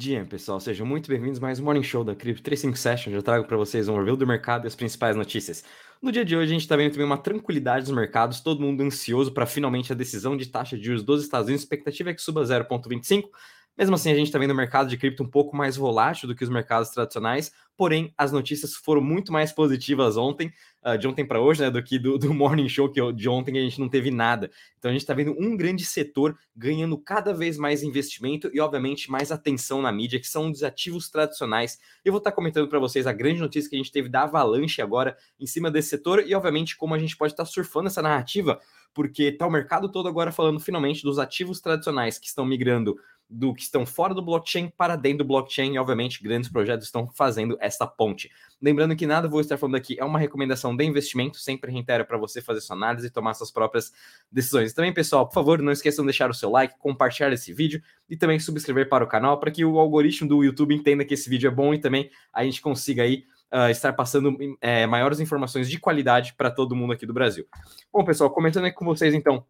dia, pessoal. Sejam muito bem-vindos mais um Morning Show da Crypto 35 Session. Já trago para vocês um review do mercado e as principais notícias. No dia de hoje, a gente está vendo também uma tranquilidade nos mercados, todo mundo ansioso para finalmente a decisão de taxa de juros dos Estados Unidos. Expectativa é que suba 0,25. Mesmo assim, a gente está vendo o mercado de cripto um pouco mais volátil do que os mercados tradicionais, porém, as notícias foram muito mais positivas ontem, uh, de ontem para hoje, né, do que do, do Morning Show, que de ontem a gente não teve nada. Então, a gente está vendo um grande setor ganhando cada vez mais investimento e, obviamente, mais atenção na mídia, que são os ativos tradicionais. Eu vou estar tá comentando para vocês a grande notícia que a gente teve da Avalanche agora em cima desse setor e, obviamente, como a gente pode estar tá surfando essa narrativa, porque está o mercado todo agora falando finalmente dos ativos tradicionais que estão migrando do que estão fora do blockchain para dentro do blockchain, e obviamente grandes projetos estão fazendo essa ponte. Lembrando que nada vou estar falando aqui é uma recomendação de investimento, sempre reitero para você fazer sua análise e tomar suas próprias decisões. Também, pessoal, por favor, não esqueçam de deixar o seu like, compartilhar esse vídeo e também subscrever para o canal para que o algoritmo do YouTube entenda que esse vídeo é bom e também a gente consiga aí Uh, estar passando é, maiores informações de qualidade para todo mundo aqui do Brasil. Bom, pessoal, comentando aqui com vocês então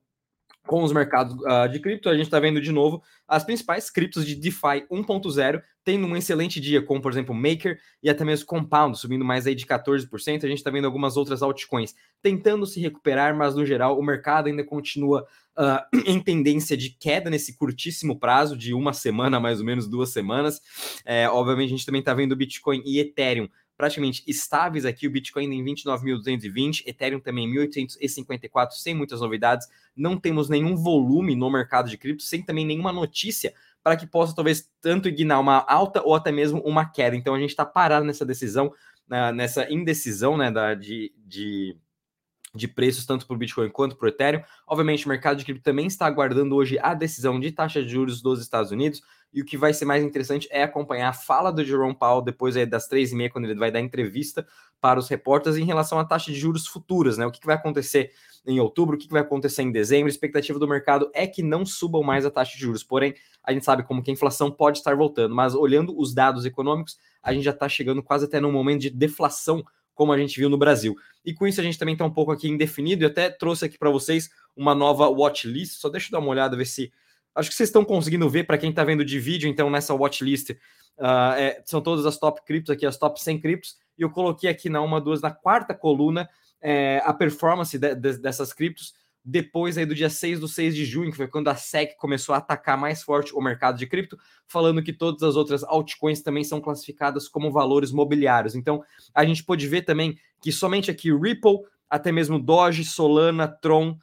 com os mercados uh, de cripto, a gente está vendo de novo as principais criptos de DeFi 1.0 tendo um excelente dia, como por exemplo Maker e até mesmo Compound, subindo mais aí de 14%. A gente está vendo algumas outras altcoins tentando se recuperar, mas no geral o mercado ainda continua uh, em tendência de queda nesse curtíssimo prazo de uma semana, mais ou menos duas semanas. É, obviamente a gente também está vendo Bitcoin e Ethereum praticamente estáveis aqui, o Bitcoin em 29.220, Ethereum também em 1.854, sem muitas novidades, não temos nenhum volume no mercado de cripto, sem também nenhuma notícia para que possa talvez tanto ignar uma alta ou até mesmo uma queda. Então a gente está parado nessa decisão, nessa indecisão né, da, de, de de preços tanto para o Bitcoin quanto para o Ethereum. Obviamente, o mercado de cripto também está aguardando hoje a decisão de taxa de juros dos Estados Unidos. E o que vai ser mais interessante é acompanhar a fala do Jerome Powell depois das três e meia, quando ele vai dar entrevista para os repórteres em relação à taxa de juros futuras, né? O que vai acontecer em outubro, o que vai acontecer em dezembro. A expectativa do mercado é que não subam mais a taxa de juros. Porém, a gente sabe como que a inflação pode estar voltando, mas olhando os dados econômicos, a gente já está chegando quase até num momento de deflação como a gente viu no Brasil. E com isso a gente também está um pouco aqui indefinido e até trouxe aqui para vocês uma nova watchlist. Só deixa eu dar uma olhada, ver se. Acho que vocês estão conseguindo ver para quem está vendo de vídeo, então nessa watchlist uh, é, são todas as top criptos aqui, as top 100 criptos, e eu coloquei aqui na uma, duas, na quarta coluna é, a performance de, de, dessas criptos depois aí do dia 6 do 6 de junho, que foi quando a SEC começou a atacar mais forte o mercado de cripto, falando que todas as outras altcoins também são classificadas como valores mobiliários. Então, a gente pôde ver também que somente aqui Ripple, até mesmo Doge, Solana, Tron,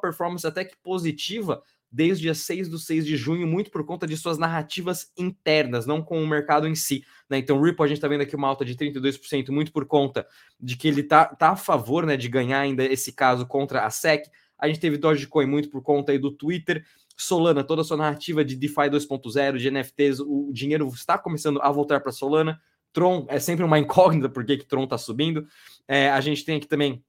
performance até que positiva desde dia 6 do 6 de junho, muito por conta de suas narrativas internas, não com o mercado em si. Né? Então, o Ripple, a gente está vendo aqui uma alta de 32%, muito por conta de que ele está tá a favor né, de ganhar ainda esse caso contra a SEC. A gente teve Dogecoin muito por conta aí do Twitter. Solana, toda a sua narrativa de DeFi 2.0, de NFTs, o dinheiro está começando a voltar para Solana. Tron é sempre uma incógnita porque que Tron está subindo. É, a gente tem aqui também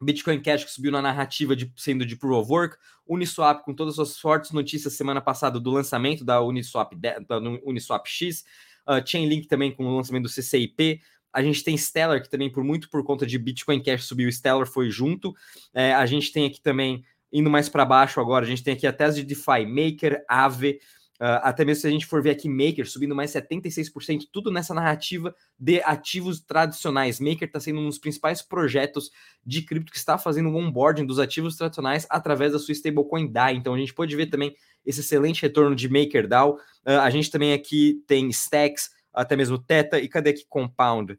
Bitcoin Cash que subiu na narrativa de sendo de Proof of Work, Uniswap com todas as suas fortes notícias semana passada do lançamento da Uniswap, da Uniswap X, uh, Chainlink também com o lançamento do CCIP, a gente tem Stellar, que também por muito por conta de Bitcoin Cash subiu, Stellar foi junto. É, a gente tem aqui também, indo mais para baixo agora, a gente tem aqui a tese de DeFi, Maker, Aave, Uh, até mesmo se a gente for ver aqui Maker subindo mais 76%, tudo nessa narrativa de ativos tradicionais. Maker está sendo um dos principais projetos de cripto que está fazendo o onboarding dos ativos tradicionais através da sua stablecoin DAI. Então a gente pode ver também esse excelente retorno de MakerDAO. Uh, a gente também aqui tem Stacks, até mesmo Teta, e cadê aqui Compound?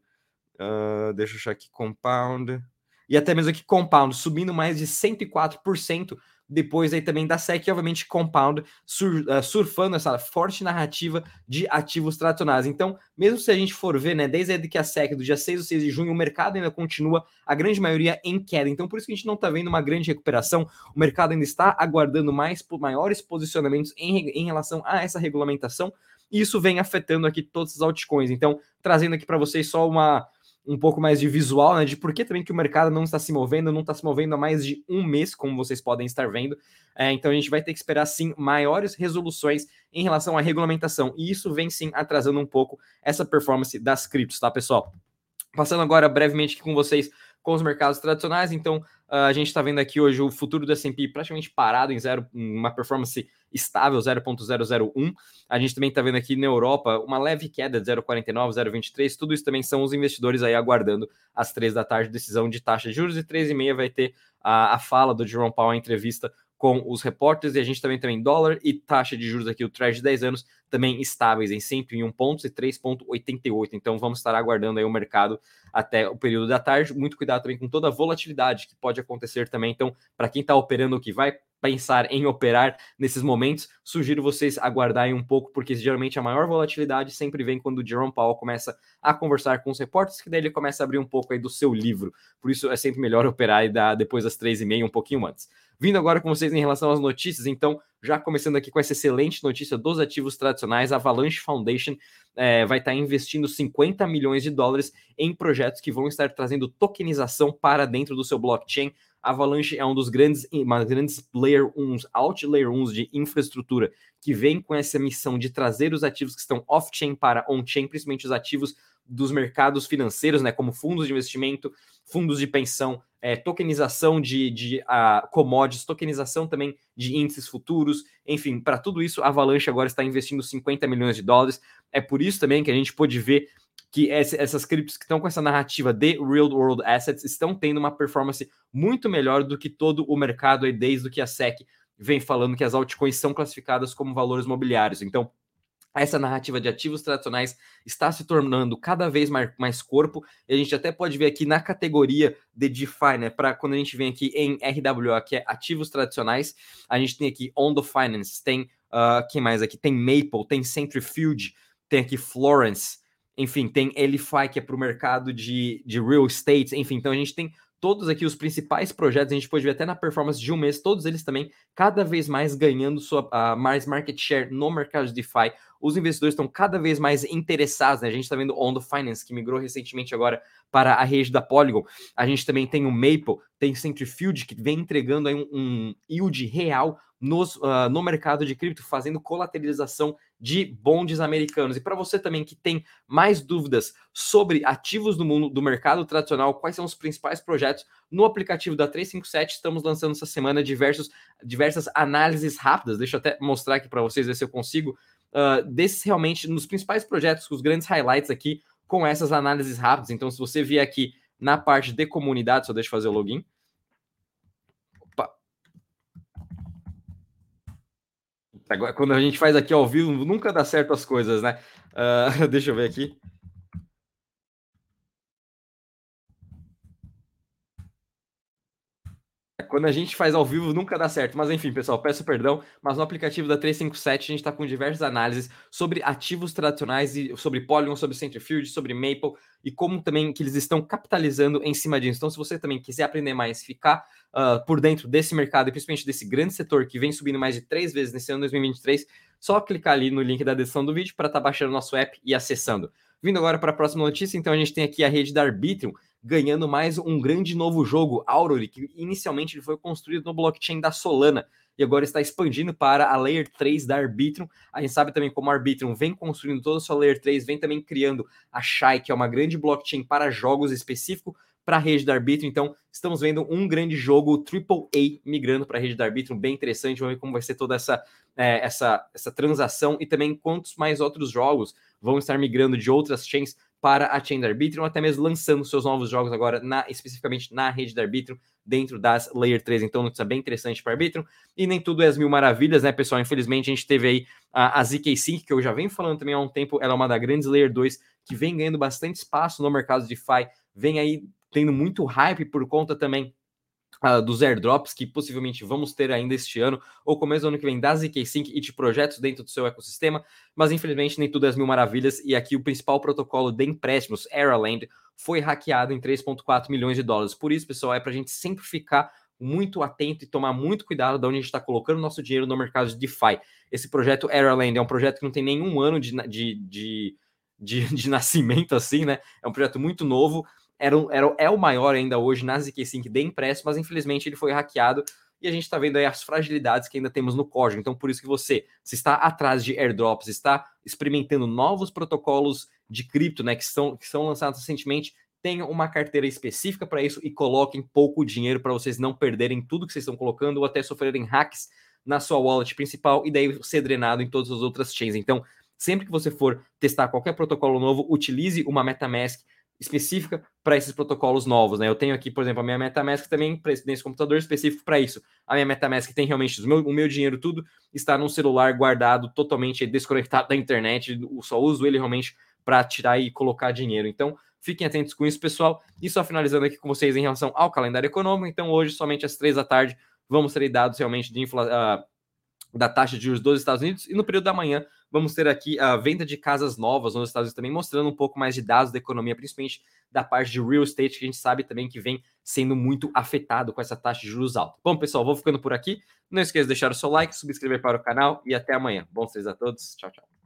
Uh, deixa eu achar aqui Compound. E até mesmo aqui Compound, subindo mais de 104% depois aí também da SEC, e obviamente Compound sur, uh, surfando essa forte narrativa de ativos tradicionais. Então, mesmo se a gente for ver, né, desde que a SEC do dia 6 ou 6 de junho, o mercado ainda continua, a grande maioria em queda. Então, por isso que a gente não está vendo uma grande recuperação, o mercado ainda está aguardando mais maiores posicionamentos em, em relação a essa regulamentação, e isso vem afetando aqui todas as altcoins. Então, trazendo aqui para vocês só uma um pouco mais de visual, né, de por que também que o mercado não está se movendo, não está se movendo há mais de um mês, como vocês podem estar vendo. É, então a gente vai ter que esperar sim maiores resoluções em relação à regulamentação, e isso vem sim atrasando um pouco essa performance das criptos, tá, pessoal? Passando agora brevemente aqui com vocês com os mercados tradicionais, então a gente está vendo aqui hoje o futuro do S&P praticamente parado em zero, uma performance estável, 0.001. A gente também está vendo aqui na Europa uma leve queda de 0,49, 0,23. Tudo isso também são os investidores aí aguardando às três da tarde decisão de taxa de juros e três e meia vai ter a, a fala do Jerome Powell, entrevista com os repórteres, e a gente também tem dólar e taxa de juros aqui, o Treasury de 10 anos, também estáveis em 101 pontos e 3,88. Então vamos estar aguardando aí o mercado até o período da tarde. Muito cuidado também com toda a volatilidade que pode acontecer também. Então, para quem está operando o que vai pensar em operar nesses momentos, sugiro vocês aguardarem um pouco, porque geralmente a maior volatilidade sempre vem quando o Jerome Powell começa a conversar com os repórteres, que daí ele começa a abrir um pouco aí do seu livro. Por isso é sempre melhor operar e dar depois das três e meia, um pouquinho antes. Vindo agora com vocês em relação às notícias, então, já começando aqui com essa excelente notícia dos ativos tradicionais, a Avalanche Foundation é, vai estar investindo 50 milhões de dólares em projetos que vão estar trazendo tokenização para dentro do seu blockchain. Avalanche é um dos grandes, uma grandes layer 1, alt layer 1 de infraestrutura que vem com essa missão de trazer os ativos que estão off-chain para on-chain, principalmente os ativos dos mercados financeiros, né, como fundos de investimento, fundos de pensão, é, tokenização de, de uh, commodities, tokenização também de índices futuros, enfim, para tudo isso, a Avalanche agora está investindo 50 milhões de dólares. É por isso também que a gente pôde ver que essas criptos que estão com essa narrativa de real world assets estão tendo uma performance muito melhor do que todo o mercado aí, desde que a SEC vem falando que as altcoins são classificadas como valores mobiliários. Então, essa narrativa de ativos tradicionais está se tornando cada vez mais, mais corpo, e a gente até pode ver aqui na categoria de DeFi, né? Para quando a gente vem aqui em RWA, que é ativos tradicionais, a gente tem aqui On the Finance, tem uh, quem mais aqui? Tem Maple, tem Centrifuge, tem aqui Florence, enfim, tem Elify, que é para o mercado de, de real estate, enfim, então a gente tem todos aqui os principais projetos, a gente pode ver até na performance de um mês, todos eles também cada vez mais ganhando sua, uh, mais market share no mercado de DeFi. Os investidores estão cada vez mais interessados, né? A gente está vendo Ondo Finance, que migrou recentemente agora para a rede da Polygon. A gente também tem o Maple, tem Centrifuge, que vem entregando aí um, um yield real nos, uh, no mercado de cripto, fazendo colateralização de bondes americanos. E para você também que tem mais dúvidas sobre ativos do mundo do mercado tradicional, quais são os principais projetos no aplicativo da 357, estamos lançando essa semana diversos, diversas análises rápidas. Deixa eu até mostrar aqui para vocês ver se eu consigo. Uh, desses realmente nos principais projetos, os grandes highlights aqui com essas análises rápidas. Então, se você vier aqui na parte de comunidade, só deixa eu fazer o login. Agora, quando a gente faz aqui ao vivo, nunca dá certo as coisas, né? Uh, deixa eu ver aqui. Quando a gente faz ao vivo, nunca dá certo. Mas enfim, pessoal, peço perdão. Mas no aplicativo da 357, a gente está com diversas análises sobre ativos tradicionais, e sobre Polygon, sobre Centrifuge, sobre Maple e como também que eles estão capitalizando em cima disso. Então, se você também quiser aprender mais, ficar uh, por dentro desse mercado e principalmente desse grande setor que vem subindo mais de três vezes nesse ano 2023, só clicar ali no link da descrição do vídeo para estar tá baixando nosso app e acessando. Vindo agora para a próxima notícia, então a gente tem aqui a rede da Arbitrum ganhando mais um grande novo jogo, Aurori, que inicialmente ele foi construído no blockchain da Solana e agora está expandindo para a Layer 3 da Arbitrum. A gente sabe também como a Arbitrum vem construindo toda a sua Layer 3, vem também criando a Shai, que é uma grande blockchain para jogos específico para a rede da Arbitrum. Então, estamos vendo um grande jogo AAA migrando para a rede da Arbitrum, bem interessante. Vamos ver como vai ser toda essa, é, essa, essa transação e também quantos mais outros jogos vão estar migrando de outras chains para a chain da Arbitrum, até mesmo lançando seus novos jogos agora, na, especificamente na rede da Arbitrum, dentro das Layer 3. Então, notícia bem interessante para Arbitrum. E nem tudo é as mil maravilhas, né, pessoal? Infelizmente, a gente teve aí a, a ZK-Sync, que eu já venho falando também há um tempo, ela é uma das grandes Layer 2, que vem ganhando bastante espaço no mercado de DeFi, vem aí tendo muito hype por conta também Uh, dos airdrops que possivelmente vamos ter ainda este ano, ou começo do ano que vem da ZK Sync e de projetos dentro do seu ecossistema, mas infelizmente nem tudo é as mil maravilhas, e aqui o principal protocolo de empréstimos, Eraland, foi hackeado em 3,4 milhões de dólares. Por isso, pessoal, é para a gente sempre ficar muito atento e tomar muito cuidado de onde a gente está colocando nosso dinheiro no mercado de DeFi. Esse projeto Eraland é um projeto que não tem nenhum ano de, de, de, de, de nascimento, assim, né? É um projeto muito novo, era, era, é o maior ainda hoje na ZK-Sync de empréstimo, mas infelizmente ele foi hackeado e a gente está vendo aí as fragilidades que ainda temos no código. Então, por isso que você, se está atrás de airdrops, está experimentando novos protocolos de cripto, né, que, são, que são lançados recentemente, tenham uma carteira específica para isso e coloquem pouco dinheiro para vocês não perderem tudo que vocês estão colocando ou até sofrerem hacks na sua wallet principal e daí ser drenado em todas as outras chains. Então, sempre que você for testar qualquer protocolo novo, utilize uma MetaMask específica para esses protocolos novos, né? Eu tenho aqui, por exemplo, a minha MetaMask também nesse computador específico para isso. A minha MetaMask tem realmente o meu, o meu dinheiro tudo está num celular guardado totalmente desconectado da internet. Eu só uso ele realmente para tirar e colocar dinheiro. Então, fiquem atentos com isso, pessoal. E só finalizando aqui com vocês em relação ao calendário econômico. Então, hoje, somente às três da tarde, vamos ter dados realmente de inflação. Uh, da taxa de juros dos Estados Unidos e no período da manhã vamos ter aqui a venda de casas novas nos Estados Unidos também mostrando um pouco mais de dados da economia, principalmente da parte de real estate que a gente sabe também que vem sendo muito afetado com essa taxa de juros alta. Bom, pessoal, vou ficando por aqui. Não esqueça de deixar o seu like, subscrever para o canal e até amanhã. Bons dias a todos. Tchau, tchau.